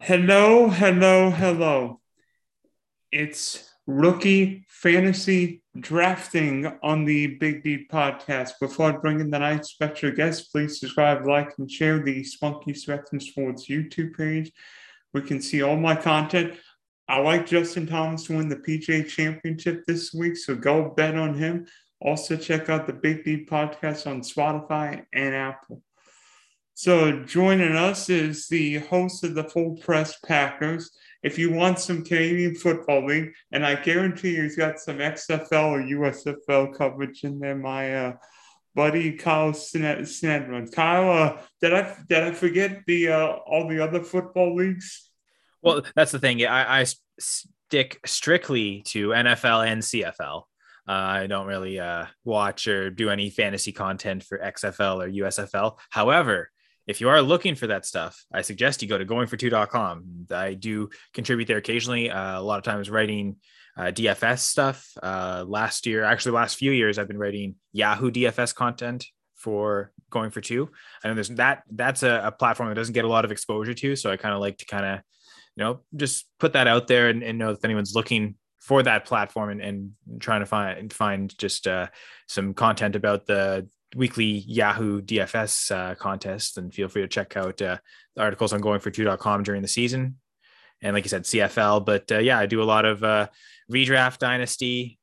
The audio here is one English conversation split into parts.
Hello, hello, hello. It's rookie fantasy drafting on the Big D podcast. Before I bring in the night special guest, please subscribe, like, and share the Spunky Spectrum Sports YouTube page. We can see all my content. I like Justin Thomas to win the PGA Championship this week, so go bet on him. Also, check out the Big D podcast on Spotify and Apple. So, joining us is the host of the Full Press Packers. If you want some Canadian Football League, and I guarantee you he's got some XFL or USFL coverage in there, my uh, buddy Kyle Senra. Kyle, uh, did I did I forget the uh, all the other football leagues? Well, that's the thing. I, I stick strictly to NFL and CFL. Uh, I don't really uh, watch or do any fantasy content for XFL or USFL. However, if you are looking for that stuff, I suggest you go to goingfor2.com. I do contribute there occasionally, uh, a lot of times writing uh, DFS stuff. Uh, last year, actually, last few years, I've been writing Yahoo DFS content for going for two. I know there's that that's a, a platform that doesn't get a lot of exposure to. So I kind of like to kind of, you know, just put that out there and, and know if anyone's looking for that platform and, and trying to find find just uh, some content about the weekly Yahoo DFS uh, contest, and feel free to check out uh, the articles on goingfor2.com during the season. And like you said, CFL, but uh, yeah, I do a lot of uh, redraft dynasty,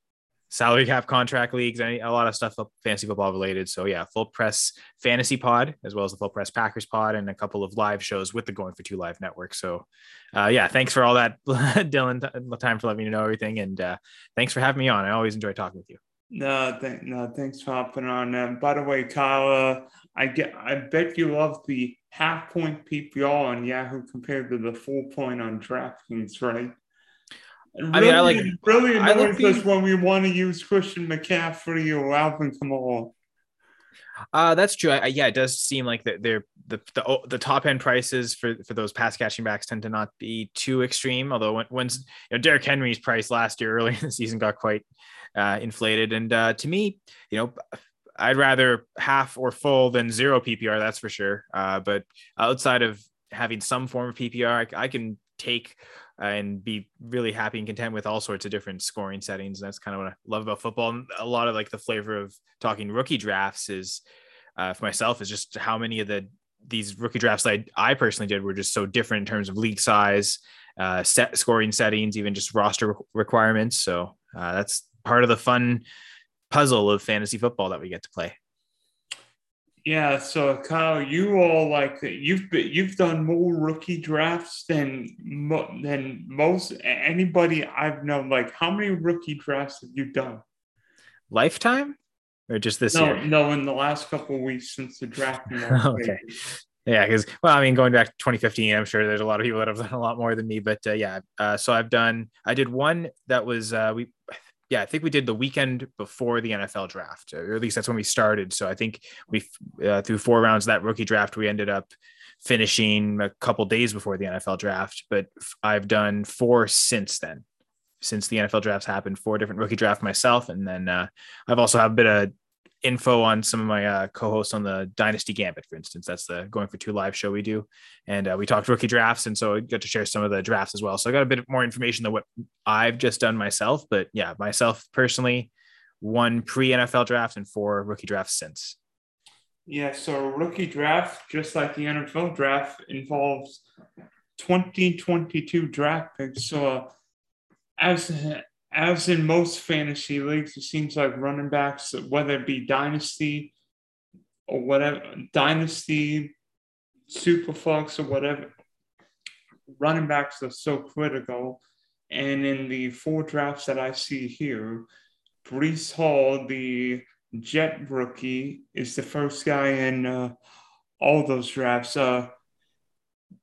salary cap contract leagues, a lot of stuff fantasy football related. So yeah, full press fantasy pod as well as the full press Packers pod and a couple of live shows with the Going for Two Live network. So uh, yeah, thanks for all that, Dylan. Time for letting me know everything, and uh, thanks for having me on. I always enjoy talking with you. No, th- no, thanks for hopping on. Uh, by the way, Kyle, uh, I get, I bet you love the half point PPR on Yahoo compared to the full point on DraftKings, right? I mean, I like really annoys us when we want to use Christian McCaffrey or Alvin Kamara. Uh, that's true. I, yeah, it does seem like that they're the, the the top end prices for for those pass catching backs tend to not be too extreme. Although when when's you know Derrick Henry's price last year early in the season got quite uh, inflated. And uh, to me, you know, I'd rather half or full than zero PPR. That's for sure. Uh, but outside of having some form of PPR, I, I can take and be really happy and content with all sorts of different scoring settings. And that's kind of what I love about football. And a lot of like the flavor of talking rookie drafts is uh, for myself is just how many of the these rookie drafts I, I personally did were just so different in terms of league size, uh, set scoring settings, even just roster requirements. So uh, that's part of the fun puzzle of fantasy football that we get to play. Yeah, so Kyle, you all like you've been, you've done more rookie drafts than than most anybody I've known. Like, how many rookie drafts have you done? Lifetime, or just this no, year? No, in the last couple weeks since the draft. okay. Yeah, because well, I mean, going back to 2015, I'm sure there's a lot of people that have done a lot more than me. But uh, yeah, uh, so I've done. I did one that was uh, we yeah, I think we did the weekend before the NFL draft, or at least that's when we started. So I think we uh, through four rounds that rookie draft, we ended up finishing a couple days before the NFL draft. But I've done four since then, since the NFL drafts happened, four different rookie draft myself, and then uh, I've also have a bit of info on some of my uh, co-hosts on the Dynasty Gambit, for instance. That's the going for two live show we do, and uh, we talked rookie drafts, and so I got to share some of the drafts as well. So I got a bit more information than what I've just done myself. But yeah, myself personally, one pre NFL draft and four rookie drafts since. Yeah, so rookie draft, just like the NFL draft, involves 2022 draft picks. So uh, as as in most fantasy leagues, it seems like running backs, whether it be dynasty or whatever, dynasty, superflex or whatever, running backs are so critical. And in the four drafts that I see here, Breece Hall, the Jet rookie, is the first guy in uh, all those drafts. Uh,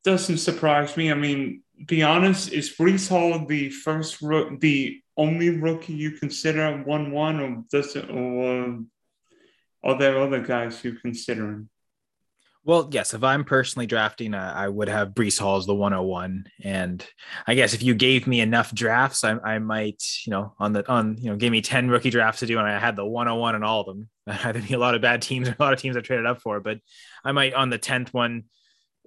doesn't surprise me. I mean, be honest, is Breece Hall the first, ro- the only rookie you consider one one, or does it, or are there other guys you considering? Well, yes. If I'm personally drafting, uh, I would have Breece Hall as the 101, and I guess if you gave me enough drafts, I, I might, you know, on the on, you know, give me 10 rookie drafts to do, and I had the 101 in all of them. There'd be a lot of bad teams, a lot of teams I traded up for, but I might on the 10th one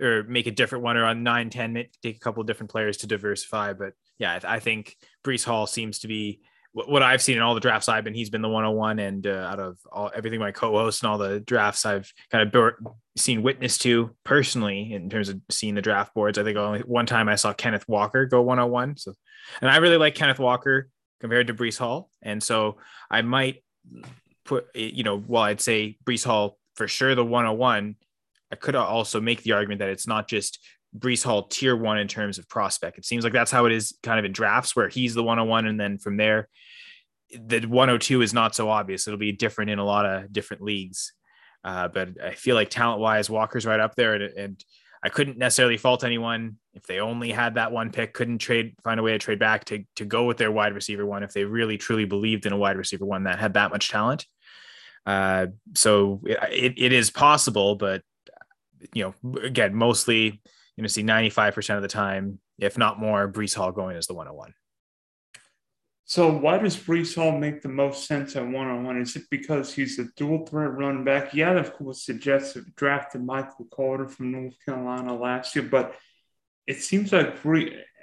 or make a different one or on 9 10 take a couple of different players to diversify but yeah i, I think breece hall seems to be what I've seen in all the drafts I've been, he's been the 101. And uh, out of all everything my co-hosts and all the drafts I've kind of seen witness to personally in terms of seeing the draft boards, I think only one time I saw Kenneth Walker go 101. So, and I really like Kenneth Walker compared to Breece Hall. And so I might put, you know, while I'd say Breece Hall for sure the 101, I could also make the argument that it's not just Breece Hall tier one in terms of prospect. It seems like that's how it is kind of in drafts where he's the 101 and then from there the 102 is not so obvious. It'll be different in a lot of different leagues. Uh, but I feel like talent wise, Walker's right up there. And, and, I couldn't necessarily fault anyone if they only had that one pick, couldn't trade, find a way to trade back to, to go with their wide receiver one if they really truly believed in a wide receiver one that had that much talent. Uh, so it, it is possible, but you know, again, mostly you know, see 95% of the time, if not more, Breece Hall going as the 101. So why does Breece Hall make the most sense at one on one? Is it because he's a dual threat running back? Yeah, of course, the Jets have drafted Michael Carter from North Carolina last year, but it seems like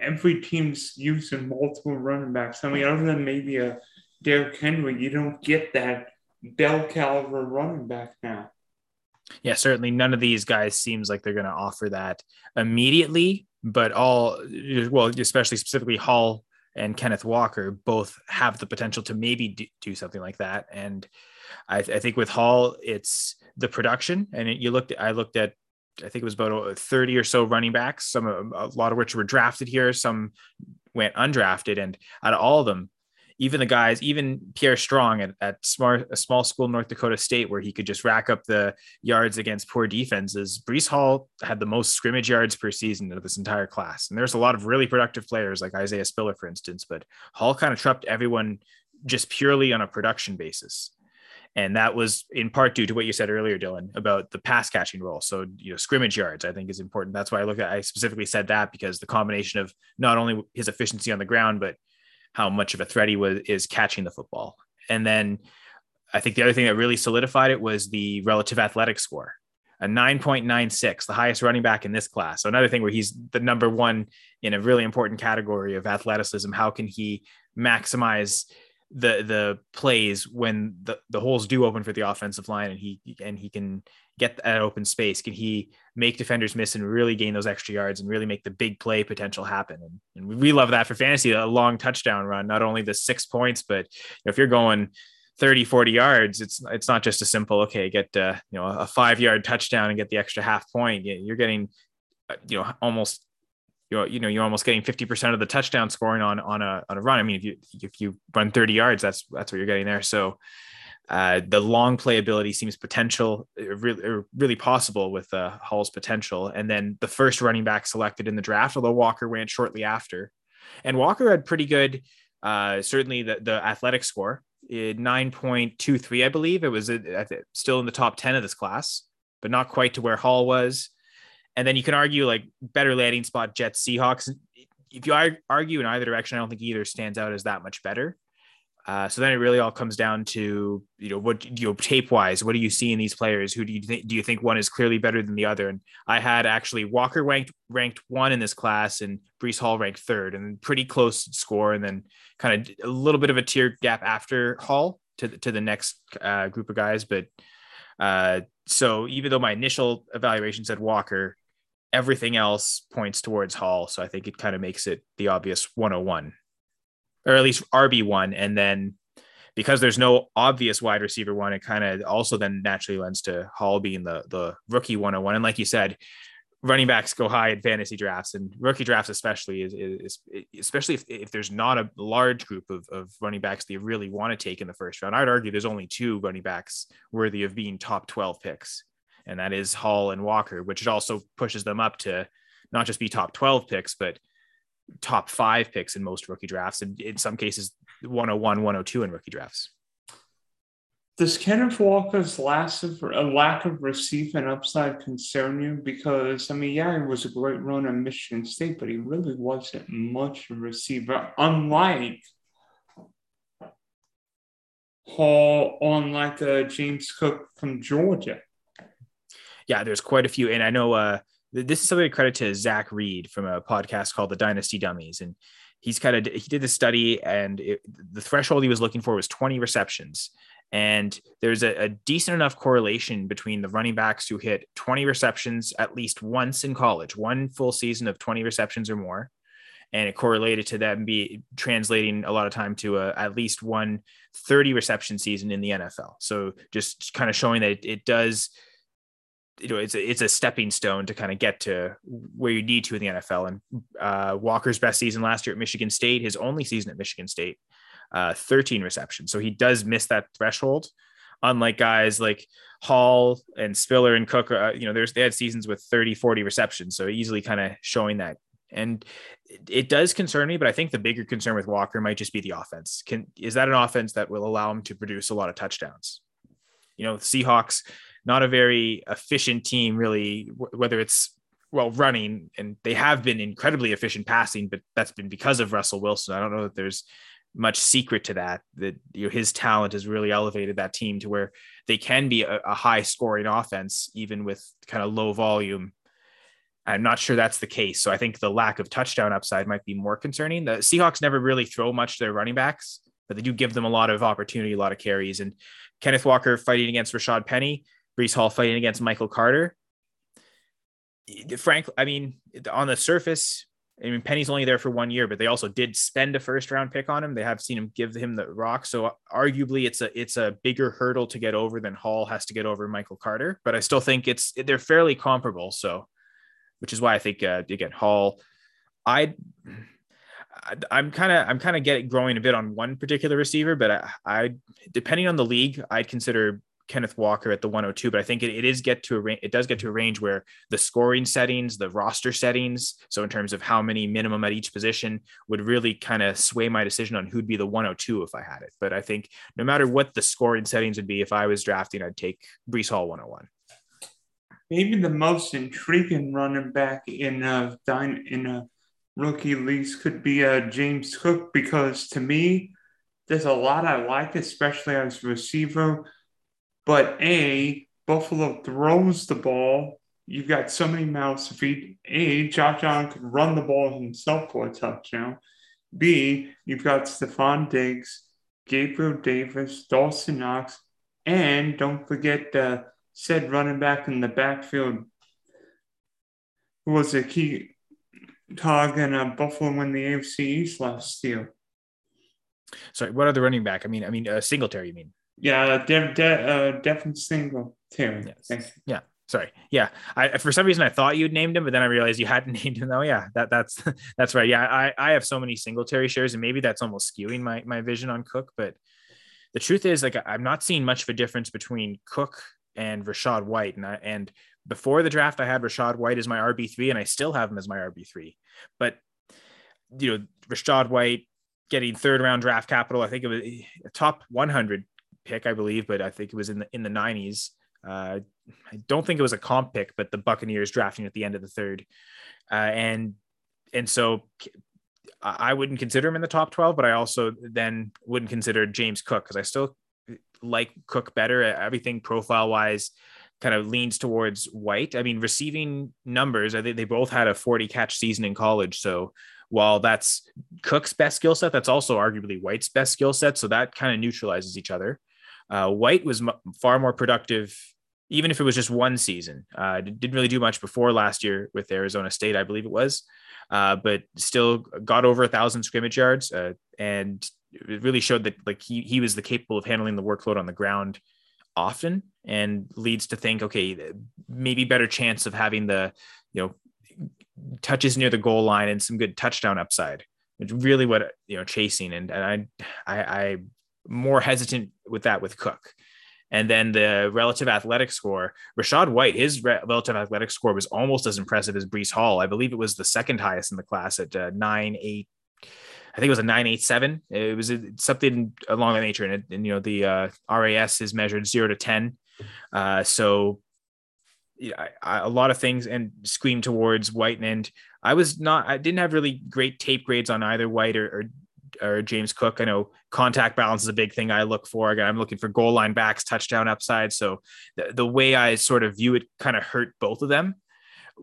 every team's using multiple running backs. I mean, other than maybe a Derrick Henry, you don't get that bell caliber running back now. Yeah, certainly none of these guys seems like they're going to offer that immediately, but all well, especially specifically Hall and Kenneth Walker both have the potential to maybe do, do something like that. And I, th- I, think with Hall, it's the production. And it, you looked, I looked at, I think it was about uh, 30 or so running backs, some a lot of which were drafted here, some went undrafted, and out of all of them, even the guys, even Pierre Strong at, at smart, a small school North Dakota State, where he could just rack up the yards against poor defenses. Breece Hall had the most scrimmage yards per season of this entire class. And there's a lot of really productive players like Isaiah Spiller, for instance, but Hall kind of trumped everyone just purely on a production basis. And that was in part due to what you said earlier, Dylan, about the pass catching role. So, you know, scrimmage yards, I think is important. That's why I look at, I specifically said that because the combination of not only his efficiency on the ground, but how much of a threat he was is catching the football. And then I think the other thing that really solidified it was the relative athletic score, a 9.96, the highest running back in this class. So another thing where he's the number one in a really important category of athleticism. How can he maximize the the plays when the, the holes do open for the offensive line and he and he can get that open space? Can he make defenders miss and really gain those extra yards and really make the big play potential happen? And, and we love that for fantasy, a long touchdown run, not only the six points, but if you're going 30, 40 yards, it's it's not just a simple, okay, get uh, you know a five yard touchdown and get the extra half point. You're getting uh, you know almost you're you know you're almost getting 50% of the touchdown scoring on on a on a run. I mean, if you if you run 30 yards, that's that's what you're getting there. So uh, the long playability seems potential, uh, really, uh, really possible with uh, Hall's potential. And then the first running back selected in the draft, although Walker went shortly after. And Walker had pretty good, uh, certainly the, the athletic score, 9.23, I believe. It was uh, still in the top 10 of this class, but not quite to where Hall was. And then you can argue like better landing spot, Jets, Seahawks. If you argue in either direction, I don't think either stands out as that much better. Uh, so then it really all comes down to you know what you know tape wise what do you see in these players who do you think do you think one is clearly better than the other and I had actually Walker ranked ranked one in this class and Breece Hall ranked third and pretty close score and then kind of a little bit of a tier gap after Hall to to the next uh, group of guys but uh, so even though my initial evaluation said Walker everything else points towards Hall so I think it kind of makes it the obvious 101 or at least RB one, and then because there's no obvious wide receiver one, it kind of also then naturally lends to Hall being the the rookie 101. And like you said, running backs go high in fantasy drafts and rookie drafts especially is, is, is, especially if, if there's not a large group of, of running backs that you really want to take in the first round. I'd argue there's only two running backs worthy of being top 12 picks and that is hall and walker which also pushes them up to not just be top 12 picks but top five picks in most rookie drafts, and in some cases, 101, 102 in rookie drafts. Does Kenneth Walker's lack of, a lack of receiving upside concern you? Because, I mean, yeah, he was a great run at Michigan State, but he really wasn't much of a receiver, unlike Hall, unlike uh, James Cook from Georgia. Yeah, there's quite a few. And I know uh, this is something to credit to Zach Reed from a podcast called The Dynasty Dummies, and he's kind of he did the study, and it, the threshold he was looking for was 20 receptions. And there's a, a, decent enough correlation between the running backs who hit 20 receptions at least once in college, one full season of 20 receptions or more. And it correlated to them be translating a lot of time to a, at least one 30 reception season in the NFL. So just kind of showing that it, it does you know it's a, it's a stepping stone to kind of get to where you need to in the NFL. And uh, Walker's best season last year at Michigan State, his only season at Michigan State, uh, 13 receptions. So he does miss that threshold. Unlike guys like Hall and Spiller and Cook, uh, you know, there's they had seasons with 30, 40 receptions. So easily kind of showing that. And it, it does concern me, but I think the bigger concern with Walker might just be the offense. Can is that an offense that will allow him to produce a lot of touchdowns? You know, Seahawks not a very efficient team, really, whether it's well running, and they have been incredibly efficient passing, but that's been because of Russell Wilson. I don't know that there's much secret to that. That you know, his talent has really elevated that team to where they can be a, a high scoring offense, even with kind of low volume. I'm not sure that's the case. So I think the lack of touchdown upside might be more concerning. The Seahawks never really throw much to their running backs, but they do give them a lot of opportunity, a lot of carries. And Kenneth Walker fighting against Rashaad Penny, Breece Hall fighting against Michael Carter. Frank, I mean, on the surface, I mean, Penny's only there for one year, but they also did spend a first round pick on him. They have seen him give him the rock, so arguably it's a it's a bigger hurdle to get over than Hall has to get over Michael Carter. But I still think it's they're fairly comparable. So, which is why I think uh, again Hall, I. I'm kind of I'm kind of getting growing a bit on one particular receiver, but I, I depending on the league, I'd consider Kenneth Walker at the 102, but I think it, it is get to a it does get to a range where the scoring settings, the roster settings, so in terms of how many minimum at each position would really kind of sway my decision on who'd be the 102 if I had it. But I think no matter what the scoring settings would be, if I was drafting, I'd take Breece Hall 101. Maybe the most intriguing running back in a in a rookie leagues could be uh, James Cook because to me, there's a lot I like, especially as receiver but A, Buffalo throws the ball. You've got so many mouths to feed. A, Josh Allen could run the ball himself for a touchdown. B, you've got Stefon Diggs, Gabriel Davis, Dawson Knox, and don't forget the said running back in the backfield who was a key target in Buffalo win the AFC East last year. Sorry, what other running back? I mean, I mean, uh, Singletary. You mean? Yeah, Dev, De, uh, Devin Single too. Yes. Yeah. Sorry. Yeah. I for some reason I thought you'd named him, but then I realized you hadn't named him. Oh yeah, that that's that's right. Yeah, I I have so many Singletary shares, and maybe that's almost skewing my my vision on Cook. But the truth is, like, I'm not seeing much of a difference between Cook and Rachaad White, and I, and before the draft, I had Rachaad White as my RB three, and I still have him as my RB three. But you know, Rachaad White getting third round draft capital, I think it was a top 100 pick, I believe, but I think it was in the in the 90s. Uh, I don't think it was a comp pick, but the Buccaneers drafting at the end of the third, uh, and and so I wouldn't consider him in the top 12, but I also then wouldn't consider James Cook because I still like Cook better. Everything profile wise kind of leans towards White. I mean, receiving numbers, I think they both had a 40 catch season in college. So while that's Cook's best skill set, that's also arguably White's best skill set. So that kind of neutralizes each other. Uh, White was m- far more productive, even if it was just one season. Uh, didn't really do much before last year with Arizona State, I believe it was, uh, but still got over a thousand scrimmage yards uh, and it really showed that like he he was the capable of handling the workload on the ground often and leads to think okay maybe better chance of having the you know touches near the goal line and some good touchdown upside it's really what you know chasing and, and I, I i more hesitant with that with Cook. And then the relative athletic score, Rachaad White, his re- relative athletic score was almost as impressive as Breece Hall. I believe it was the second highest in the class at uh, nine eight. I think it was a nine eight seven. It was something along that nature, and, it, and you know the uh, RAS is measured zero to ten. Uh, so yeah, a lot of things and scream towards White. And I was not, I didn't have really great tape grades on either White or, or or James Cook. I know contact balance is a big thing I look for. Again, I'm looking for goal line backs, touchdown upside. So the, the way I sort of view it kind of hurt both of them.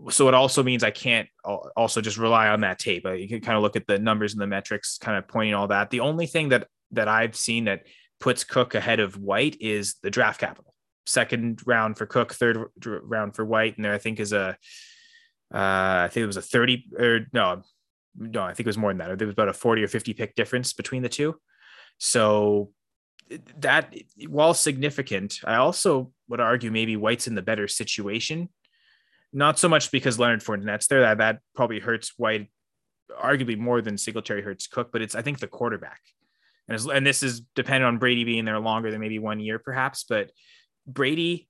so it also means I can't also just rely on that tape. You can kind of look at the numbers and the metrics, kind of pointing all that. The only thing that that I've seen that puts Cook ahead of White is the draft capital. Second round for Cook, third round for White, and there I think is a, uh, I think it was a thirty or no, no, I think it was more than that. There was about a forty or fifty pick difference between the two. So that while significant, I also would argue maybe White's in the better situation. Not so much because Leonard Fournette's there that that probably hurts White, arguably more than Singletary hurts Cook, but it's I think the quarterback, and and this is dependent on Brady being there longer than maybe one year perhaps, but Brady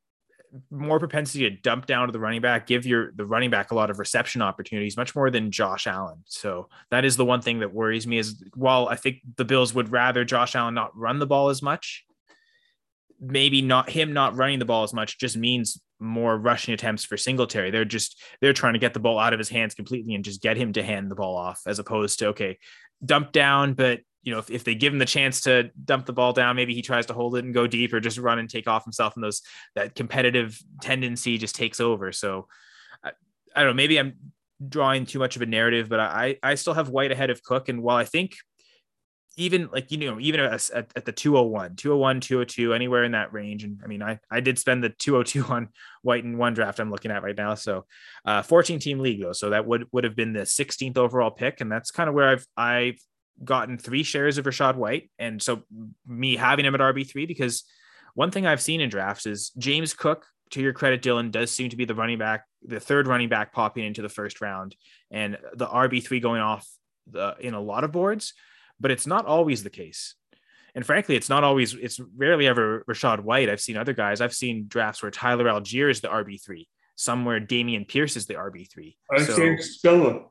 more propensity to dump down to the running back, give your the running back a lot of reception opportunities, much more than Josh Allen. So that is the one thing that worries me is while I think the Bills would rather Josh Allen not run the ball as much, maybe not him not running the ball as much just means more rushing attempts for Singletary. They're just they're trying to get the ball out of his hands completely and just get him to hand the ball off as opposed to okay, dump down, but you know, if, if they give him the chance to dump the ball down, maybe he tries to hold it and go deep or just run and take off himself. And those that competitive tendency just takes over. So I, I don't know, maybe I'm drawing too much of a narrative, but I, I still have White ahead of Cook. And while I think even like, you know, even at, at the 201, 201, 202, anywhere in that range. And I mean, I, I did spend the 202 on White in one draft I'm looking at right now. So uh, 14 team league though. So that would, would have been the 16th overall pick. And that's kind of where I've, I've gotten three shares of Rachaad White. And so me having him at RB3, because one thing I've seen in drafts is James Cook, to your credit, Dylan, does seem to be the running back, the third running back popping into the first round, and the RB3 going off the, in a lot of boards, but it's not always the case. And frankly, it's not always, it's rarely ever Rachaad White. I've seen other guys. I've seen drafts where Tyler Allgeier is the RB3, somewhere Dameon Pierce is the RB3. I so, Spiller.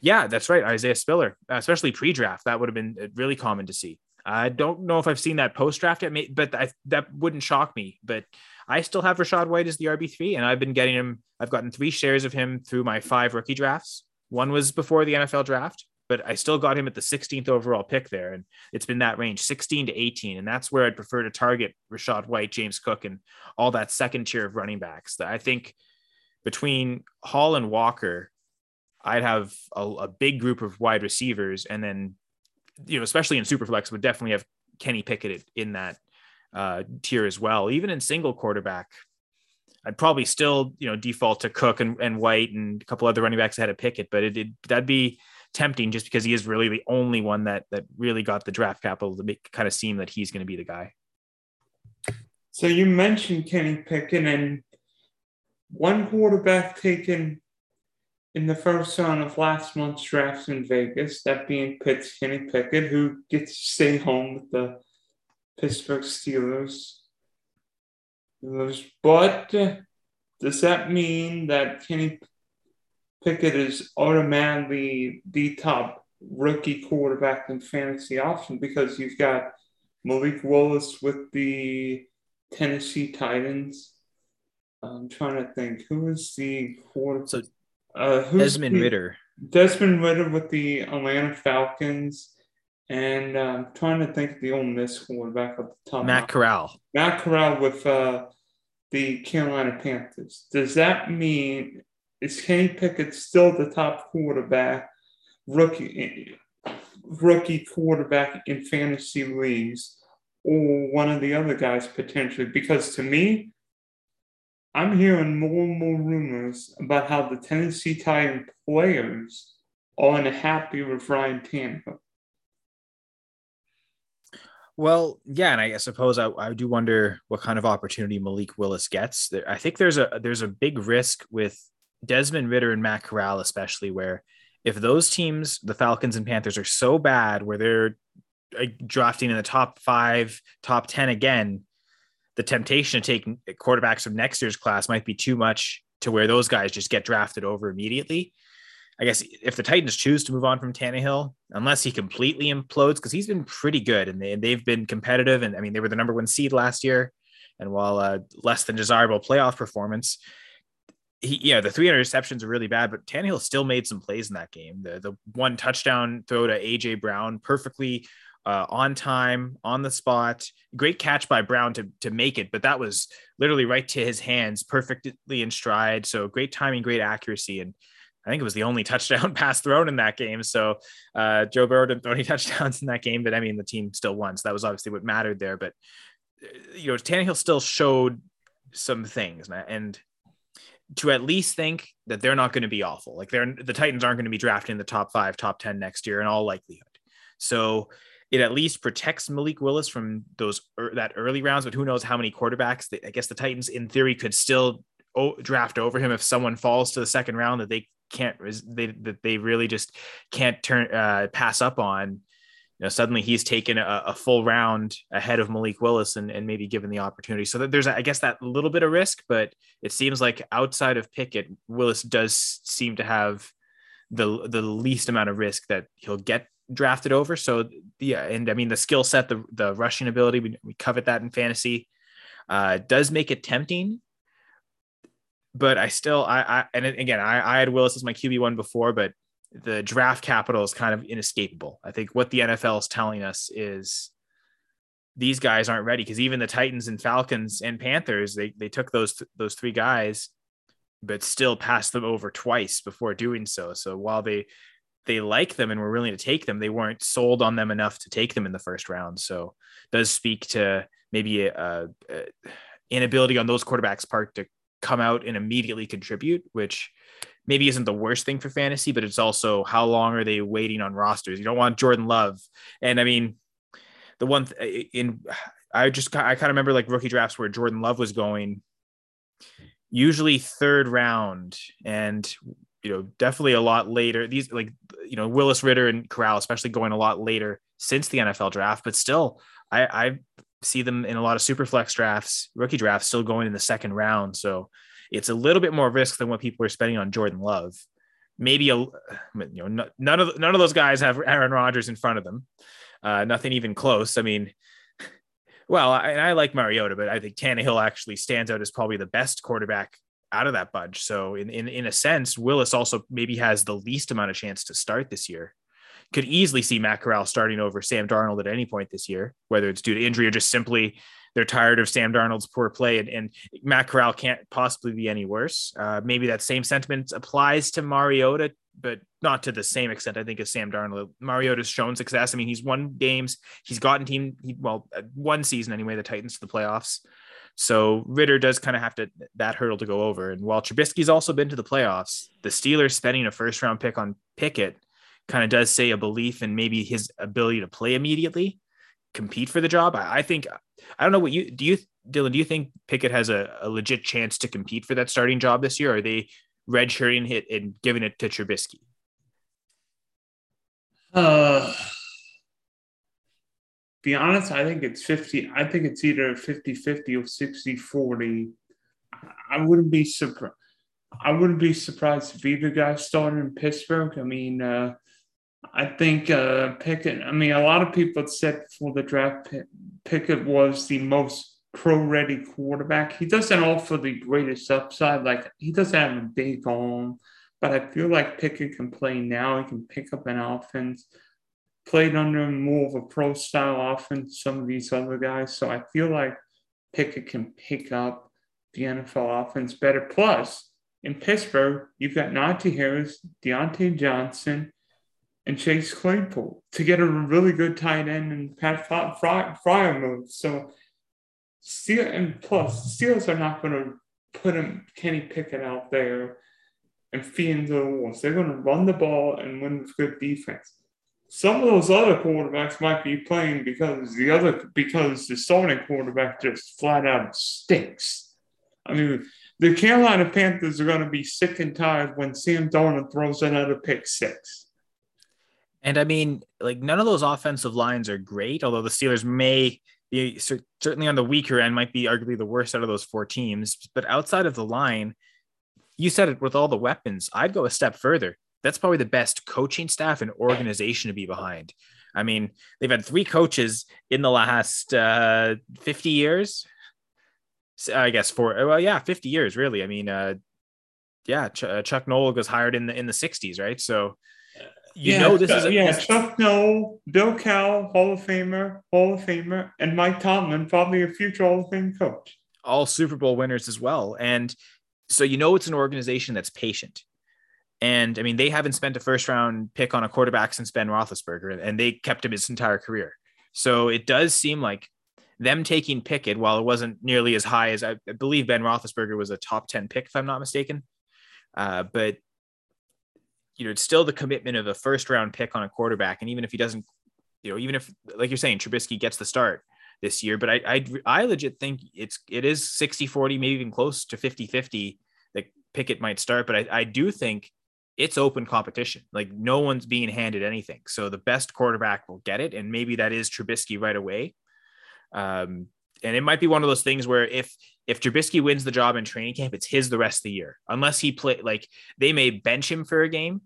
Yeah, that's right. Isaiah Spiller, especially pre-draft, that would have been uh, really common to see. I don't know if I've seen that post-draft yet, but I, that wouldn't shock me. But I still have Rachaad White as the RB three, and I've been getting him. I've gotten three shares of him through my five rookie drafts. One was before the NFL draft, but I still got him at the 16th overall pick there, and it's been that range, 16 to 18, and that's where I'd prefer to target Rachaad White, James Cook, and all that second tier of running backs. That I think between Hall and Walker, I'd have a, a, big group of wide receivers, and then you know, especially in superflex, would definitely have Kenny Pickett in that uh, tier as well. Even in single quarterback, I'd probably still you know default to Cook and, and White and a couple other running backs ahead of Pickett, but it, it that'd be tempting just because he is really the only one that that really got the draft capital to make kind of seem that he's going to be the guy. So you mentioned Kenny Pickett and one quarterback taken in the first round of last month's draft in Vegas, that being Pitt's Kenny Pickett, who gets to stay home with the Pittsburgh Steelers. But uh, does that mean that Kenny Pickett is automatically the top rookie quarterback in fantasy option because you've got Malik Willis with the Tennessee Titans? I'm trying to think who is the quarterback. So uh, Desmond the, Ridder. Desmond Ridder with the Atlanta Falcons. And I'm um, trying to think of the Ole Miss quarterback at the top. Matt Corral. Matt Corral with uh, the Carolina Panthers. Does that mean is Kenny Pickett still the top quarterback, rookie rookie quarterback in fantasy leagues, or one of the other guys potentially? Because to me, I'm hearing more and more rumors about how the Tennessee Titan players are unhappy with Ryan Tannehill. Well, yeah, and I suppose I, I do wonder what kind of opportunity Malik Willis gets. I think there's a there's a big risk with Desmond Ridder and Matt Corral, especially where if those teams, the Falcons and Panthers, are so bad where they're drafting in the top five, top ten again, the temptation to take quarterbacks from next year's class might be too much to where those guys just get drafted over immediately. I guess if the Titans choose to move on from Tannehill, unless he completely implodes, because he's been pretty good and they, they've been competitive. And I mean, they were the number one seed last year. And while a less than desirable playoff performance, he, yeah, the three interceptions are really bad, but Tannehill still made some plays in that game. The, the one touchdown throw to AJ Brown, perfectly uh, on time, on the spot. Great catch by Brown to to make it, but that was literally right to his hands, perfectly in stride. So great timing, great accuracy, and I think it was the only touchdown pass thrown in that game. So uh, Joe Burrow didn't throw any touchdowns in that game, but I mean the team still won, so that was obviously what mattered there. But uh, you know, Tannehill still showed some things, and to at least think that they're not going to be awful. Like they're the Titans aren't going to be drafting the top five, top 10 next year in all likelihood. So it at least protects Malik Willis from those that early rounds, but who knows how many quarterbacks I guess the Titans in theory could still draft over him if someone falls to the second round that they can't they that they really just can't turn uh, pass up on you know, suddenly he's taken a, a, full round ahead of Malik Willis and, and maybe given the opportunity. So that there's, I guess, that little bit of risk, but it seems like outside of Pickett, Willis does seem to have the the least amount of risk that he'll get drafted over. So yeah, and I mean the skill set, the the rushing ability, we, we covet that in fantasy. Uh, does make it tempting, but I still I, I and again I, I had Willis as my QB one before, but the draft capital is kind of inescapable. I think what the NFL is telling us is these guys aren't ready because even the Titans and Falcons and Panthers, they they took those those three guys, but still passed them over twice before doing so. So while they they like them and were willing to take them, they weren't sold on them enough to take them in the first round. So does speak to maybe a, a inability on those quarterbacks' part to come out and immediately contribute, which maybe isn't the worst thing for fantasy, but it's also how long are they waiting on rosters? You don't want Jordan Love. And I mean, the one th- in I just I kind of remember like rookie drafts where Jordan Love was going usually third round and you know definitely a lot later these like you know Willis Ridder and Corral especially going a lot later since the NFL draft but still I I see them in a lot of super flex drafts rookie drafts still going in the second round so it's a little bit more risk than what people are spending on Jordan Love. Maybe a you know none of none of those guys have Aaron Rodgers in front of them. Uh, nothing even close. I mean, well, I, I like Mariota, but I think Tannehill actually stands out as probably the best quarterback out of that bunch. So in, in in a sense, Willis also maybe has the least amount of chance to start this year. Could easily see Matt Corral starting over Sam Darnold at any point this year, whether it's due to injury or just simply they're tired of Sam Darnold's poor play, and, and Matt Corral can't possibly be any worse. Uh, maybe that same sentiment applies to Mariota, but not to the same extent, I think, as Sam Darnold. Mariota's shown success. I mean, he's won games, he's gotten team, he, well, uh, one season anyway, the Titans to the playoffs. So Ridder does kind of have to that hurdle to go over. And while Trubisky's also been to the playoffs, the Steelers spending a first round pick on Pickett kind of does say a belief in maybe his ability to play immediately compete for the job. I, I, think I don't know what you do. You Dylan, do you think Pickett has a, a legit chance to compete for that starting job this year? Or are they redshirting it and giving it to Trubisky? Uh, be honest, I think it's 50. I think it's either 50 50 or 60 40. I wouldn't be surprised. I wouldn't be surprised if either guy started in Pittsburgh. I mean, uh, I think uh, Pickett, I mean, a lot of people said for the draft, Pickett was the most pro ready quarterback. He doesn't offer the greatest upside. Like, he doesn't have a big arm, but I feel like Pickett can play now. He can pick up an offense, played under more of a pro style offense, some of these other guys. So I feel like Pickett can pick up the NFL offense better. Plus, in Pittsburgh, you've got Najee Harris, Diontae Johnson, and Chase Claypool to get a really good tight end and Pat Freiermuth. So, and plus Steelers are not going to put him Kenny Pickett out there and feed into the walls. They're going to run the ball and win with good defense. Some of those other quarterbacks might be playing because the other because the starting quarterback just flat out stinks. I mean, the Carolina Panthers are going to be sick and tired when Sam Darnold throws another pick six. And I mean, like none of those offensive lines are great, although the Steelers may be certainly on the weaker end, might be arguably the worst out of those four teams. But outside of the line, you said it with all the weapons. I'd go a step further. That's probably the best coaching staff and organization to be behind. I mean, they've had three coaches in the last uh, 50 years. I guess for well, yeah, 50 years really. I mean, uh, yeah, Ch- uh, Chuck Noll was hired in the in the 60s, right? So you yeah, know this is a, yeah, Chuck Noll, Bill Cowher, Hall of Famer, Hall of Famer, and Mike Tomlin, probably a future Hall of Fame coach. all Super Bowl winners as well. And so you know it's an organization that's patient. And I mean, they haven't spent a first round pick on a quarterback since Ben Roethlisberger, and they kept him his entire career. So it does seem like them taking Pickett, while it wasn't nearly as high as I believe Ben Roethlisberger was a top 10 pick, if I'm not mistaken. Uh, but you know, it's still the commitment of a first round pick on a quarterback. And even if he doesn't, you know, even if like you're saying, Trubisky gets the start this year, but I I, I legit think it's it is 60 40, maybe even close to 50 50 that Pickett might start. But I, I do think it's open competition. Like no one's being handed anything. So the best quarterback will get it. And maybe that is Trubisky right away. Um, and it might be one of those things where if if Trubisky wins the job in training camp, it's his the rest of the year. Unless he play like they may bench him for a game,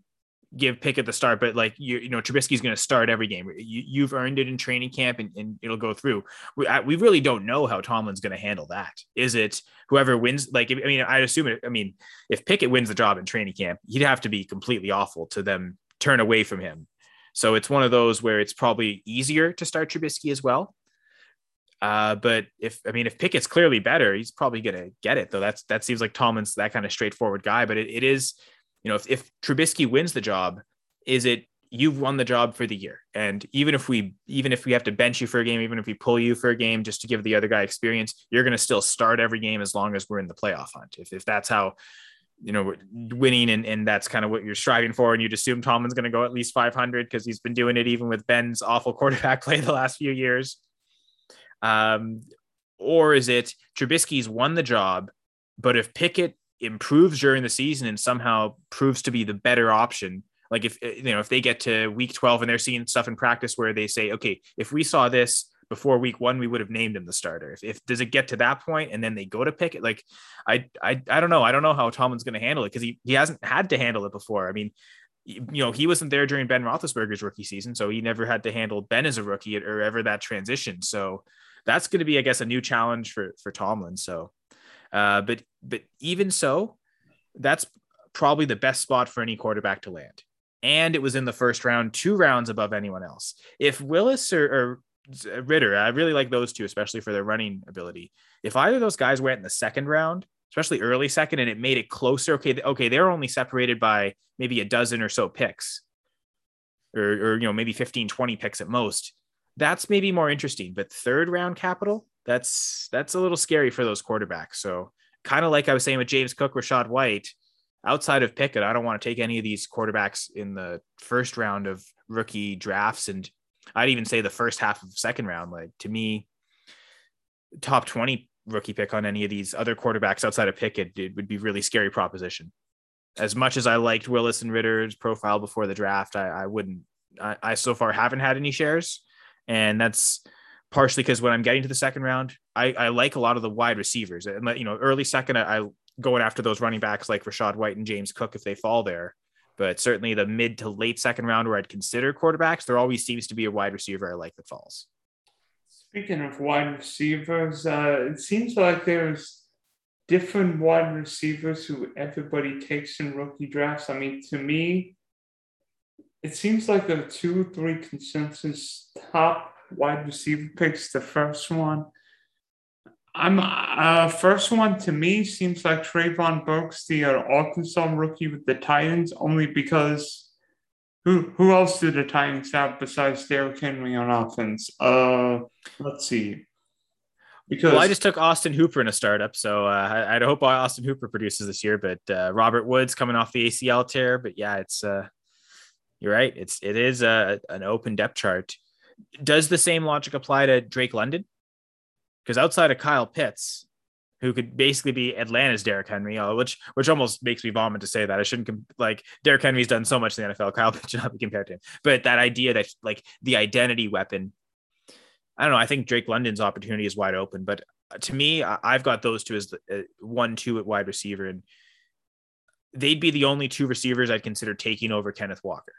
give Pickett the start, but like you you know Trubisky's going to start every game. You you've earned it in training camp and, and it'll go through. We I, we really don't know how Tomlin's going to handle that. Is it whoever wins? Like I mean, I'd assume it. I mean, if Pickett wins the job in training camp, he'd have to be completely awful to them turn away from him. So it's one of those where it's probably easier to start Trubisky as well. Uh, but if I mean if Pickett's clearly better, he's probably gonna get it though. That's that seems like Tomlin's that kind of straightforward guy. But it, it is, you know, if, if Trubisky wins the job, is it you've won the job for the year? And even if we even if we have to bench you for a game, even if we pull you for a game just to give the other guy experience, you're gonna still start every game as long as we're in the playoff hunt. If if that's how you know winning and, and that's kind of what you're striving for and you'd assume tomlin's going to go at least 500 because he's been doing it even with ben's awful quarterback play the last few years um, or is it Trubisky's won the job, but if Pickett improves during the season and somehow proves to be the better option, like if eh, you know if they get to week 12 and they're seeing stuff in practice where they say, okay, if we saw this before week one, we would have named him the starter. If, if does it get to that point and then they go to pick it like I I I don't know. I don't know how Tomlin's going to handle it because he he hasn't had to handle it before. I mean, you know, he wasn't there during Ben Roethlisberger's rookie season, so he never had to handle Ben as a rookie or ever that transition. So that's going to be, I guess, a new challenge for for Tomlin. So, uh, but but even so, that's probably the best spot for any quarterback to land. And it was in the first round, two rounds above anyone else. If Willis or, or Ridder, I really like those two, especially for their running ability. If either of those guys went in the second round, especially early second, and it made it closer. Okay, okay, they're only separated by maybe a dozen or so picks, or, or you know maybe 15, 20 picks at most. That's maybe more interesting. But third round capital, that's that's a little scary for those quarterbacks. So kind of like I was saying with James Cook, Rachaad White. Outside of Pickett, I don't want to take any of these quarterbacks in the first round of rookie drafts, and I'd even say the first half of second round. Like to me, top 20 rookie pick on any of these other quarterbacks outside of Pickett, it would be really scary proposition. As much as I liked Willis and Ridder's profile before the draft, I, I wouldn't. I, I so far haven't had any shares, and that's partially because when I'm getting to the second round, I, I like a lot of the wide receivers. And you know, early second, I, I going after those running backs like Rachaad White and James Cook if they fall there. But certainly the mid to late second round where I'd consider quarterbacks, there always seems to be a wide receiver I like that falls. Speaking of wide receivers, uh, it seems like there's different wide receivers who everybody takes in rookie drafts. I mean, to me, it seems like a two, three consensus top wide receiver picks. The first one, I'm uh, first one to me seems like Treylon Burks, the uh, Arkansas rookie with the Titans, only because who who else do the Titans have besides Derrick Henry on offense? Uh, let's see. Because well, I just took Austin Hooper in a startup, so uh, I, I hope Austin Hooper produces this year. But uh, Robert Woods coming off the ACL tear, but yeah, it's uh, you're right. It's it is a, an open depth chart. Does the same logic apply to Drake London? Because outside of Kyle Pitts, who could basically be Atlanta's Derrick Henry, uh, which which almost makes me vomit to say that. I shouldn't like Derrick Henry's done so much in the NFL. Kyle Pitts should not be compared to him. But that idea that like the identity weapon, I don't know. I think Drake London's opportunity is wide open. But to me, I've got those two as uh, one, two at wide receiver, and they'd be the only two receivers I'd consider taking over Kenneth Walker.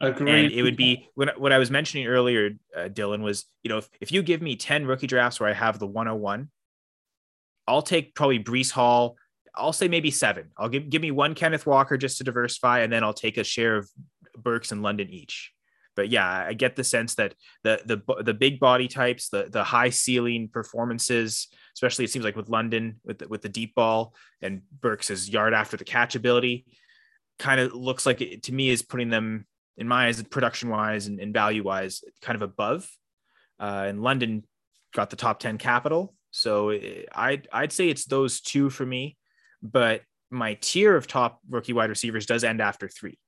Agreed. And it would be what, what I was mentioning earlier, uh, Dylan, was you know, if, if you give me 10 rookie drafts where I have the 101, I'll take probably Breece Hall. I'll say maybe seven. I'll give give me one Kenneth Walker just to diversify, and then I'll take a share of Burks and London each. But yeah, I get the sense that the the the big body types, the the high ceiling performances, especially it seems like with London with the, with the deep ball and Burks' yard after the catch ability, kind of looks like it to me is putting them in my eyes, production wise and, and value wise, kind of above. Uh, and London got the top ten capital, so I'd I'd say it's those two for me. But my tier of top rookie wide receivers does end after three.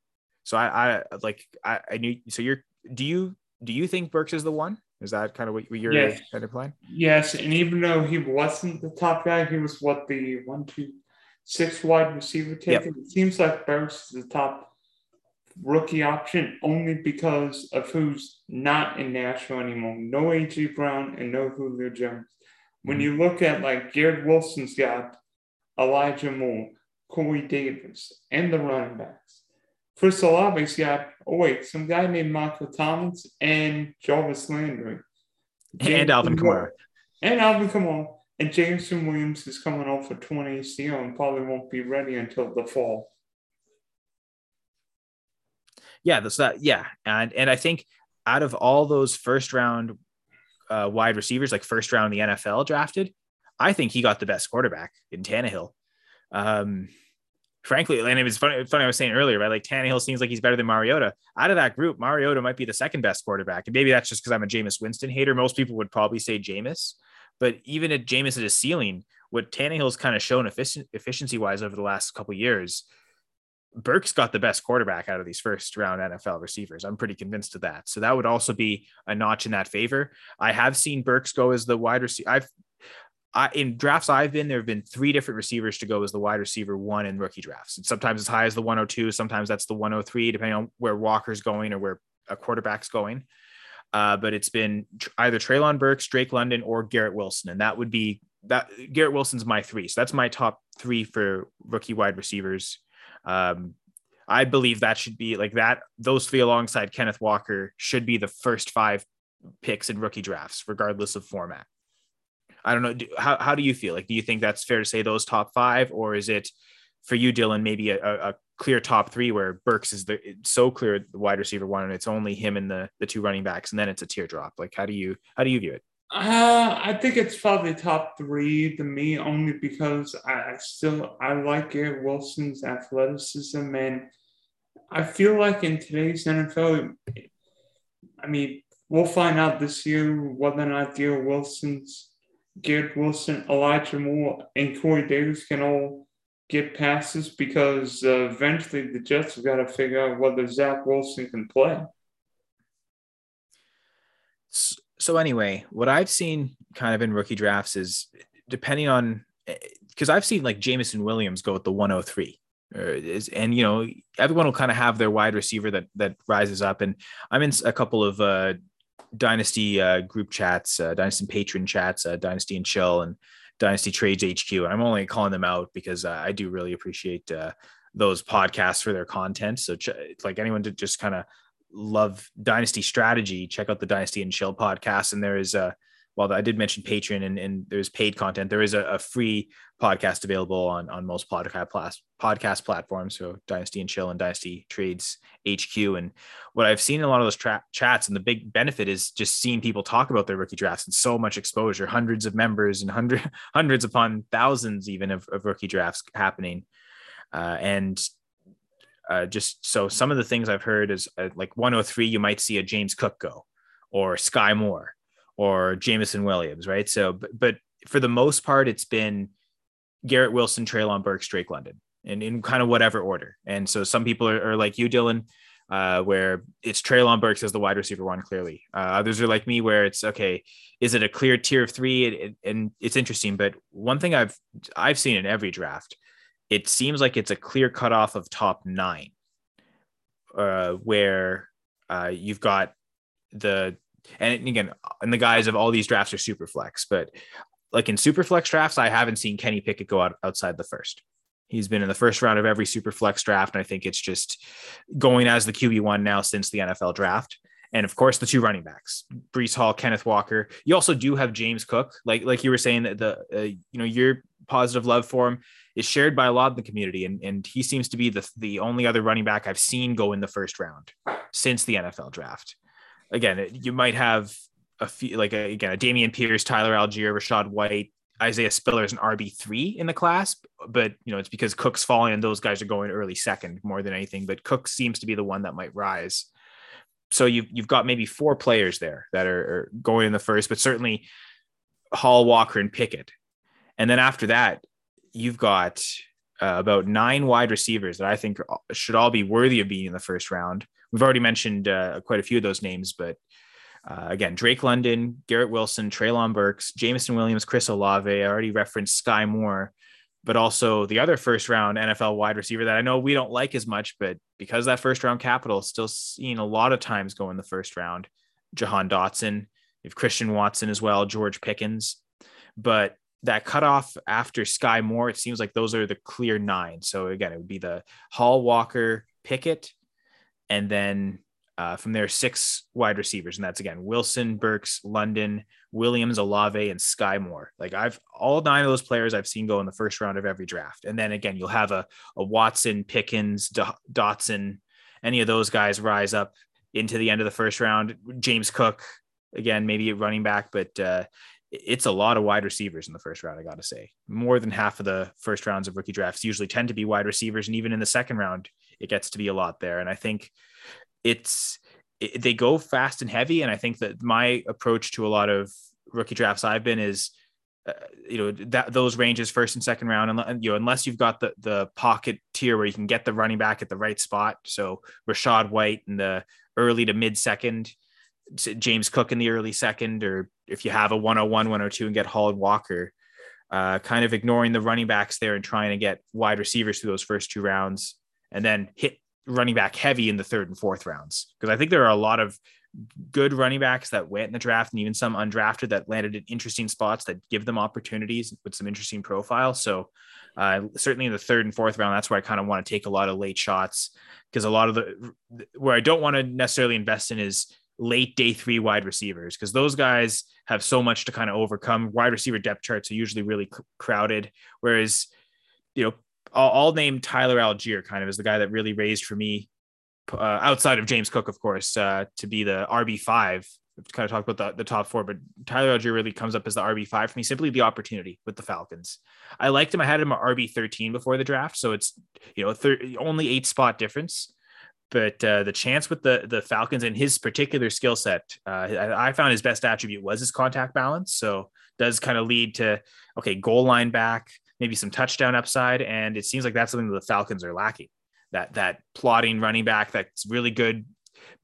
So I, I like I, I knew. So you're do you do you think Burks is the one? Is that kind of what you're kind of playing? Yes, and even though he wasn't the top guy, he was what the one, two, six wide receiver taken. Yep. It seems like Burks is the top rookie option only because of who's not in Nashville anymore. No AJ Brown and no Julio Jones. When mm-hmm. you look at like Garrett Wilson's got Elijah Moore, Corey Davis, and the running backs. Chris Olave's got, oh wait, some guy named Michael Thomas and Jarvis Landry. James and Alvin Kamara. And Alvin Kamara. And Jameson Williams is coming off a 20 ACL and probably won't be ready until the fall. Yeah, that's that. Yeah, and and I think out of all those first round uh, wide receivers, like first round the NFL drafted, I think he got the best quarterback in Tannehill. Um, frankly, and it was funny, funny I was saying earlier, right? Like Tannehill seems like he's better than Mariota. Out of that group, Mariota might be the second best quarterback. And maybe that's just because I'm a Jameis Winston hater. Most people would probably say Jameis. But even at Jameis at his ceiling, what Tannehill's kind of shown efficiency wise over the last couple years, Burks got the best quarterback out of these first round NFL receivers. I'm pretty convinced of that. So that would also be a notch in that favor. I have seen Burks go as the wide receiver. I've I, in drafts I've been, there have been three different receivers to go as the wide receiver one in rookie drafts. And sometimes as high as the 102, sometimes that's the 103, depending on where Walker's going or where a quarterback's going. Uh, but it's been either Treylon Burks, Drake London, or Garrett Wilson, and that would be that. Garrett Wilson's my three, so that's my top three for rookie wide receivers. Um, I believe that should be like that. Those three alongside Kenneth Walker should be the first five picks in rookie drafts, regardless of format. I don't know. Do, how, how do you feel? Like, do you think that's fair to say those top five, or is it for you, Dylan, maybe a, a clear top three where Burks is the so clear the wide receiver one, and it's only him and the the two running backs, and then it's a teardrop. Like, how do you how do you view it? Uh, I think it's probably top three to me, only because I, I still I like Garrett Wilson's athleticism, and I feel like in today's NFL, I mean, we'll find out this year whether or not Garrett Wilson's Garrett Wilson, Elijah Moore, and Corey Davis can all get passes because uh, eventually the Jets have got to figure out whether Zach Wilson can play. So, anyway, what I've seen kind of in rookie drafts is depending on because I've seen like Jameson Williams go with the 103. Is, and you know everyone will kind of have their wide receiver that that rises up and i'm in a couple of uh Dynasty uh, group chats, uh, Dynasty Patreon chats, uh, Dynasty and Chill, and Dynasty Trades HQ. And I'm only calling them out because uh, I do really appreciate uh, those podcasts for their content. So, ch- like anyone to just kind of love Dynasty strategy, check out the Dynasty and Chill podcast. And there is a while I did mention Patreon and, and there's paid content, there is a, a free podcast available on, on most podcast, podcast platforms. So Dynasty and Chill and Dynasty Trades HQ. And what I've seen in a lot of those tra- chats and the big benefit is just seeing people talk about their rookie drafts and so much exposure, hundreds of members and hundred, hundreds upon thousands even of, of rookie drafts happening. Uh, and uh, just so some of the things I've heard is uh, like 103, you might see a James Cook go or Skyy Moore or Jameson Williams, right? So, but, but for the most part, it's been Garrett Wilson, Treylon Burks, Drake London, and in kind of whatever order. And so some people are, are like you, Dylan, uh, where it's Treylon Burks as the wide receiver one, clearly. Uh, others are like me, where it's okay. Is it a clear tier of three? And it's interesting. But one thing I've I've seen in every draft, it seems like it's a clear cutoff of top nine, uh, where uh, you've got the and again, in the guise of all these drafts are super flex, but like in super flex drafts, I haven't seen Kenny Pickett go out outside the first. He's been in the first round of every super flex draft. And I think it's just going as the QB1 now since the NFL draft. And of course, the two running backs, Breece Hall, Kenneth Walker. You also do have James Cook, like like you were saying that the uh, you know your positive love for him is shared by a lot in the community, and and he seems to be the the only other running back I've seen go in the first round since the NFL draft. Again, you might have a few like a, again a Dameon Pierce, Tyler Allgeier, Rachaad White, Isaiah Spiller is an RB three in the class, but you know it's because Cook's falling and those guys are going early second more than anything. But Cook seems to be the one that might rise. So you've you've got maybe four players there that are, are going in the first, but certainly Hall, Walker, and Pickett. And then after that, you've got uh, about nine wide receivers that I think should all be worthy of being in the first round. We've already mentioned uh, quite a few of those names, but uh, again, Drake London, Garrett Wilson, Treylon Burks, Jameson Williams, Chris Olave. I already referenced Skyy Moore, but also the other first round NFL wide receiver that I know we don't like as much, but because that first round capital is still seen a lot of times go in the first round. Jahan Dotson, you have Christian Watson as well, George Pickens. But that cutoff after Skyy Moore, it seems like those are the clear nine. So again, it would be the Hall Walker, Pickett, and then uh, from there, six wide receivers, and that's again Wilson, Burks, London, Williams, Olave, and Skyy Moore. Like I've all nine of those players I've seen go in the first round of every draft, and then again you'll have a, a Watson, Pickens, Dotson, any of those guys rise up into the end of the first round. James Cook, again maybe a running back, but uh, it's a lot of wide receivers in the first round. I got to say, more than half of the first rounds of rookie drafts usually tend to be wide receivers, and even in the second round, it gets to be a lot there. And I think it's it, they go fast and heavy. And I think that my approach to a lot of rookie drafts I've been is, uh, you know, that those ranges first and second round, and you know, unless you've got the the pocket tier where you can get the running back at the right spot. So Rachaad White in the early to mid second, James Cook in the early second, or if you have a 101, 102 and get Hall and Walker, uh, kind of ignoring the running backs there and trying to get wide receivers through those first two rounds and then hit running back heavy in the third and fourth rounds because I think there are a lot of good running backs that went in the draft and even some undrafted that landed in interesting spots that give them opportunities with some interesting profiles. So uh, certainly in the third and fourth round, that's where I kind of want to take a lot of late shots because a lot of the where I don't want to necessarily invest in is late day three wide receivers because those guys have so much to kind of overcome. Wide receiver depth charts are usually really crowded, whereas you know I'll, I'll, name Tyler Allgeier kind of as the guy that really raised for me, uh, outside of James Cook, of course, uh, to be the RB five. Kind of talked about the, the top four, but Tyler Allgeier really comes up as the RB five for me. Simply the opportunity with the Falcons. I liked him. I had him at RB thirteen before the draft, so it's you know thir- only eight spot difference. But uh, the chance with the the Falcons and his particular skill set, uh, I, I found his best attribute was his contact balance. So does kind of lead to okay goal line back maybe some touchdown upside. And it seems like that's something that the Falcons are lacking. That that plotting running back that's really good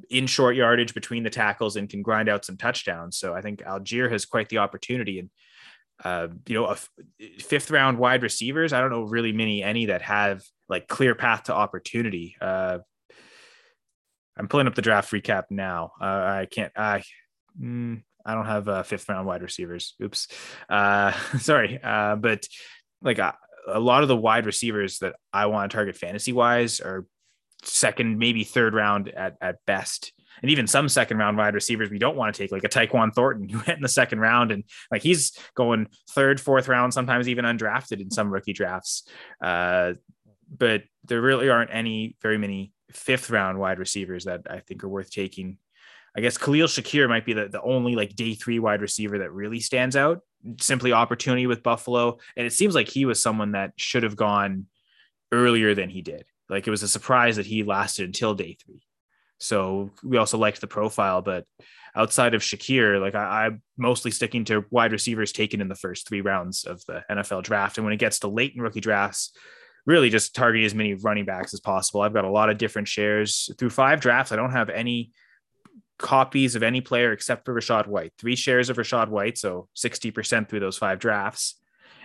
in short yardage between the tackles and can grind out some touchdowns. So I think Allgeier has quite the opportunity. And uh, you know, a fifth round wide receivers. I don't know really many any that have like clear path to opportunity. Uh, I'm pulling up the draft recap now. Uh, I can't. I mm, I don't have uh, fifth round wide receivers. Oops. Uh, sorry. Uh, but like a, a lot of the wide receivers that I want to target fantasy wise are second, maybe third round at, at best. And even some second round wide receivers we don't want to take, like a Tyquan Thornton who went in the second round and like he's going third, fourth round, sometimes even undrafted in some rookie drafts. Uh, but there really aren't any very many fifth round wide receivers that I think are worth taking. I guess Khalil Shakir might be the, the only like day three wide receiver that really stands out simply opportunity with Buffalo. And it seems like he was someone that should have gone earlier than he did. Like it was a surprise that he lasted until day three. So we also liked the profile, but outside of Shakir, like I, am mostly sticking to wide receivers taken in the first three rounds of the NFL draft. And when it gets to late in rookie drafts, really just targeting as many running backs as possible. I've got a lot of different shares through five drafts. I don't have any copies of any player except for Rachaad White, three shares of Rachaad White, so 60% through those five drafts.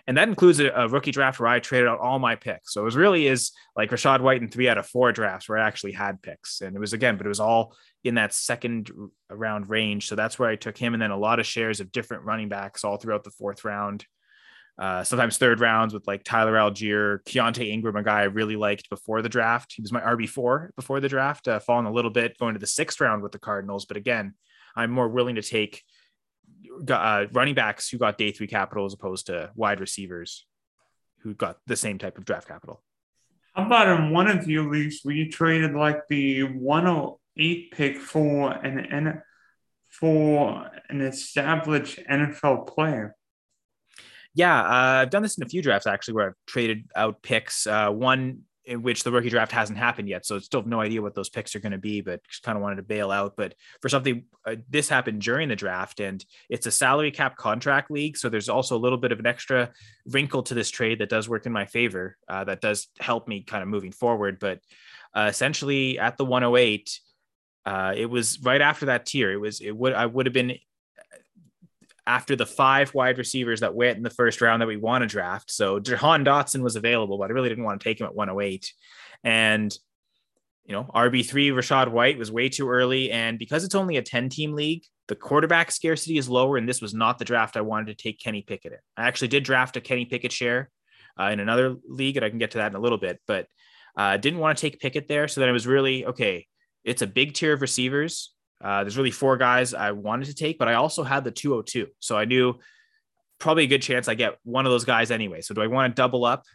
And that includes a, a, rookie draft where I traded out all my picks. So it was really is like Rachaad White in three out of four drafts where I actually had picks. And it was again, but it was all in that second round range. So that's where I took him. And then a lot of shares of different running backs all throughout the fourth round uh, sometimes third rounds with like Tyler Allgeier, Keaontay Ingram, a guy I really liked before the draft. He was my RB4 before the draft, uh, falling a little bit going to the sixth round with the Cardinals. But again, I'm more willing to take uh, running backs who got day three capital as opposed to wide receivers who got the same type of draft capital. How about in one of your leagues where you traded like the 108 pick for an for an established NFL player? Yeah, uh, I've done this in a few drafts actually, where I've traded out picks. Uh, one in which the rookie draft hasn't happened yet, so still have no idea what those picks are going to be, but just kind of wanted to bail out. But for something, uh, this happened during the draft, and it's a salary cap contract league, so there's also a little bit of an extra wrinkle to this trade that does work in my favor. Uh, that does help me kind of moving forward. But uh, essentially, at the 108. Uh, it was right after that tier. It was it would I would have been after the five wide receivers that went in the first round that we want to draft. So Jahan Dotson was available, but I really didn't want to take him at 108. And you know, RB3 Rachaad White was way too early. And because it's only a 10 team league, the quarterback scarcity is lower. And this was not the draft I wanted to take Kenny Pickett in. I actually did draft a Kenny Pickett share uh, in another league, and I can get to that in a little bit, but uh, didn't want to take Pickett there. So then it was really okay. It's a big tier of receivers. Uh, there's really four guys I wanted to take, but I also had the 202. So I knew probably a good chance I get one of those guys anyway. So do I want to double up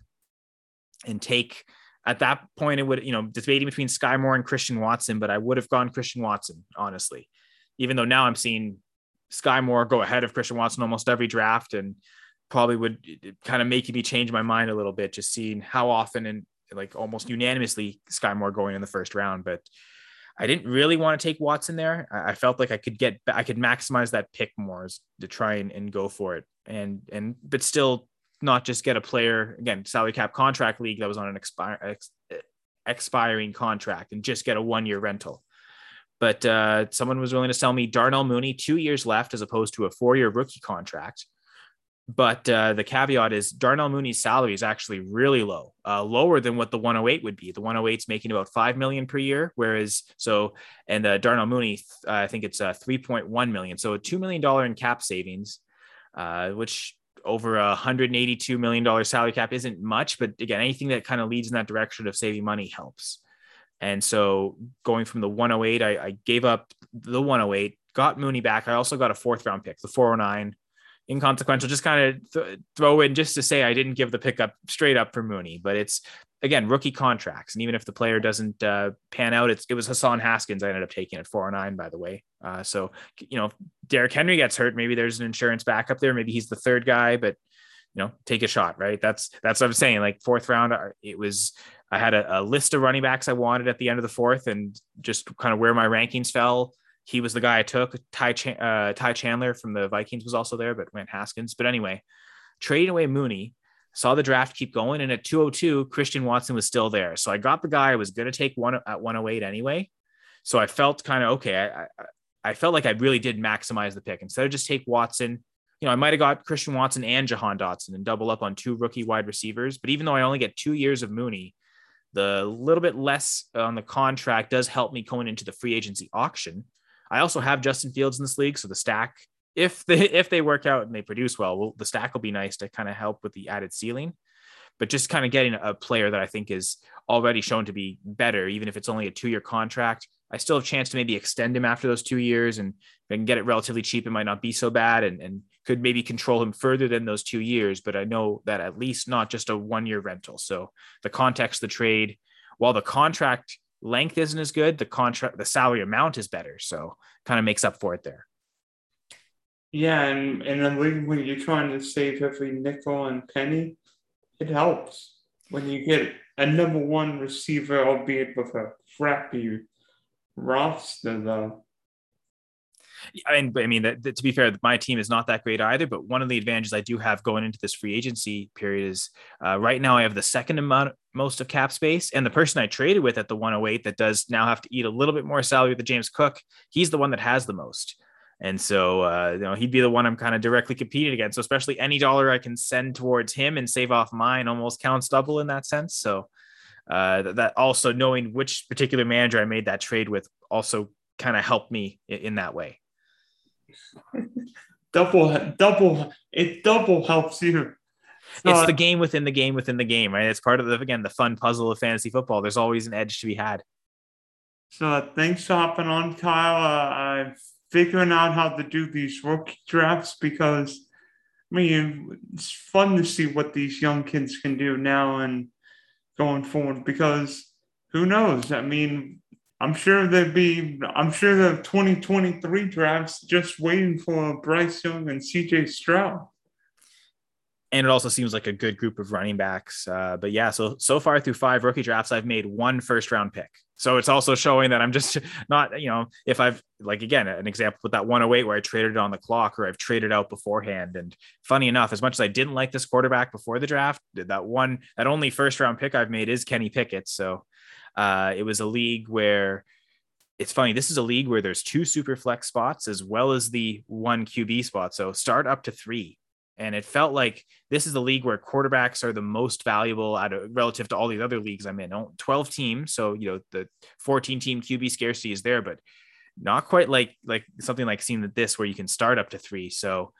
and take at that point it would, you know, debating between Skyy Moore and Christian Watson, but I would have gone Christian Watson, honestly. Even though now I'm seeing Skyy Moore go ahead of Christian Watson almost every draft and probably would kind of make me change my mind a little bit, just seeing how often and like almost unanimously Skyy Moore going in the first round. But I didn't really want to take Watson there. I felt like I could get, I could maximize that pick more to try and, and go for it. And, and, but still not just get a player again, salary cap contract league that was on an expire, ex, expiring contract and just get a one year rental. But uh, someone was willing to sell me Darnell Mooney, two years left as opposed to a four year rookie contract. But uh, the caveat is Darnell Mooney's salary is actually really low, uh, lower than what the 108 would be. The 108 is making about five million per year, whereas so and uh, Darnell Mooney, uh, I think it's uh, 3.1 million, so a two million dollar in cap savings, uh, which over a 182 million dollar salary cap isn't much, but again, anything that kind of leads in that direction of saving money helps. And so going from the 108, I, I gave up the 108, got Mooney back. I also got a fourth round pick, the 409 inconsequential. Just kind of th- throw in just to say I didn't give the pickup straight up for Mooney, but it's again rookie contracts, and even if the player doesn't uh, pan out, it's it was Hassan Haskins I ended up taking at 409, by the way. Uh, so you know, if Derrick Henry gets hurt, maybe there's an insurance backup there, maybe he's the third guy, but you know, take a shot, right? That's that's what I'm saying. Like fourth round, uh, it was I had a, a list of running backs I wanted at the end of the fourth, and just kind of where my rankings fell he was the guy I took. Ty, Ch- uh, Ty Chandler from the Vikings was also there, but went Haskins. But anyway, trading away Mooney, saw the draft keep going. And at 202, Christian Watson was still there. So I got the guy I was going to take one at 108 anyway. So I felt kind of okay. I, I, I felt like I really did maximize the pick instead of just take Watson. You know, I might have got Christian Watson and Jahan Dotson and double up on two rookie wide receivers. But even though I only get two years of Mooney, the little bit less on the contract does help me going into the free agency auction I also have Justin Fields in this league, so the stack, if they if they work out and they produce well, well the stack will be nice to kind of help with the added ceiling. But just kind of getting a player that I think is already shown to be better, even if it's only a two year contract. I still have a chance to maybe extend him after those two years and if I can get it relatively cheap. It might not be so bad and, and could maybe control him further than those two years. But I know that at least not just a one year rental. So the context, the trade, while the contract length isn't as good, the contract, the salary amount is better. So kind of makes up for it there. Yeah, and in a league when you're trying to save every nickel and penny, it helps when you get a number one receiver, albeit with a crappy roster, though. I mean, I mean, that, that, to be fair, my team is not that great either. But one of the advantages I do have going into this free agency period is uh, right now I have the second amount most of cap space, and the person I traded with at the 108 that does now have to eat a little bit more salary with the James Cook, he's the one that has the most. And so, uh, you know, he'd be the one I'm kind of directly competing against. So, especially any dollar I can send towards him and save off mine almost counts double in that sense. So, uh, that also knowing which particular manager I made that trade with also kind of helped me in, that way double, double, it double helps you. It's the game within the game within the game, right? It's part of the again the fun puzzle of fantasy football. There's always an edge to be had. So uh, thanks for hopping on, Kyle. Uh, I'm figuring out how to do these rookie drafts because I mean, it's fun to see what these young kids can do now and going forward because who knows? I mean, I'm sure there'd be, I'm sure the 2023 drafts just waiting for Bryce Young and CJ Stroud. And it also seems like a good group of running backs. Uh, but yeah, so so far through five rookie drafts, I've made one first round pick. So it's also showing that I'm just not, you know, if I've like again an example with that 108 where I traded it on the clock or I've traded out beforehand. And funny enough, as much as I didn't like this quarterback before the draft, that one that only first round pick I've made is Kenny Pickett. So uh, it was a league where it's funny. This is a league where there's two super flex spots as well as the one QB spot. So start up to three. And it felt like this is the league where quarterbacks are the most valuable out relative to all these other leagues I'm in. 12 teams. So, you know, the 14 team QB scarcity is there, but not quite like like something like seeing that this where you can start up to three. So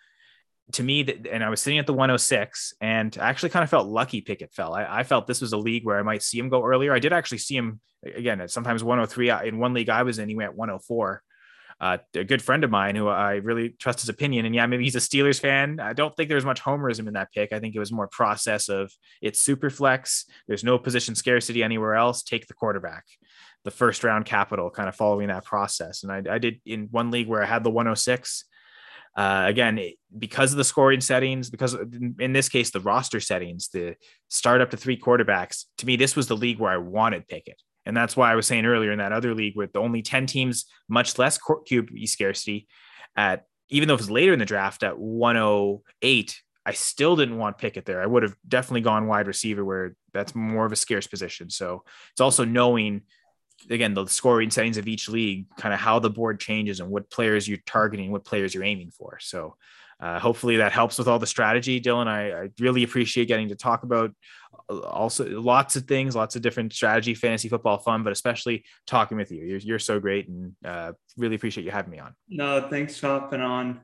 to me, and I was sitting at the 106 and I actually kind of felt lucky Pickett fell. I, I, felt this was a league where I might see him go earlier. I did actually see him again, sometimes 103 uh, in one league I was in, he went 104. Uh, a good friend of mine who I really trust his opinion. And yeah, maybe he's a Steelers fan. I don't think there's much homerism in that pick. I think it was more process of it's super flex. There's no position scarcity anywhere else. Take the quarterback, the first round capital, kind of following that process. And I, I did in one league where I had the 106. Uh, again, because of the scoring settings, because in this case, the roster settings, the start up to three quarterbacks, to me, this was the league where I wanted Pickett. And that's why I was saying earlier in that other league with only 10 teams, much less QB scarcity at, even though it was later in the draft at 108, I still didn't want Pickett there. I would have definitely gone wide receiver where that's more of a scarce position. So it's also knowing again the scoring settings of each league, kind of how the board changes and what players you're targeting, what players you're aiming for. So uh, hopefully that helps with all the strategy, Dylan. I, I, really appreciate getting to talk about also lots of things, lots of different strategy, fantasy football fun, but especially talking with you. You're, you're so great and uh, really appreciate you having me on. No, thanks for hopping on.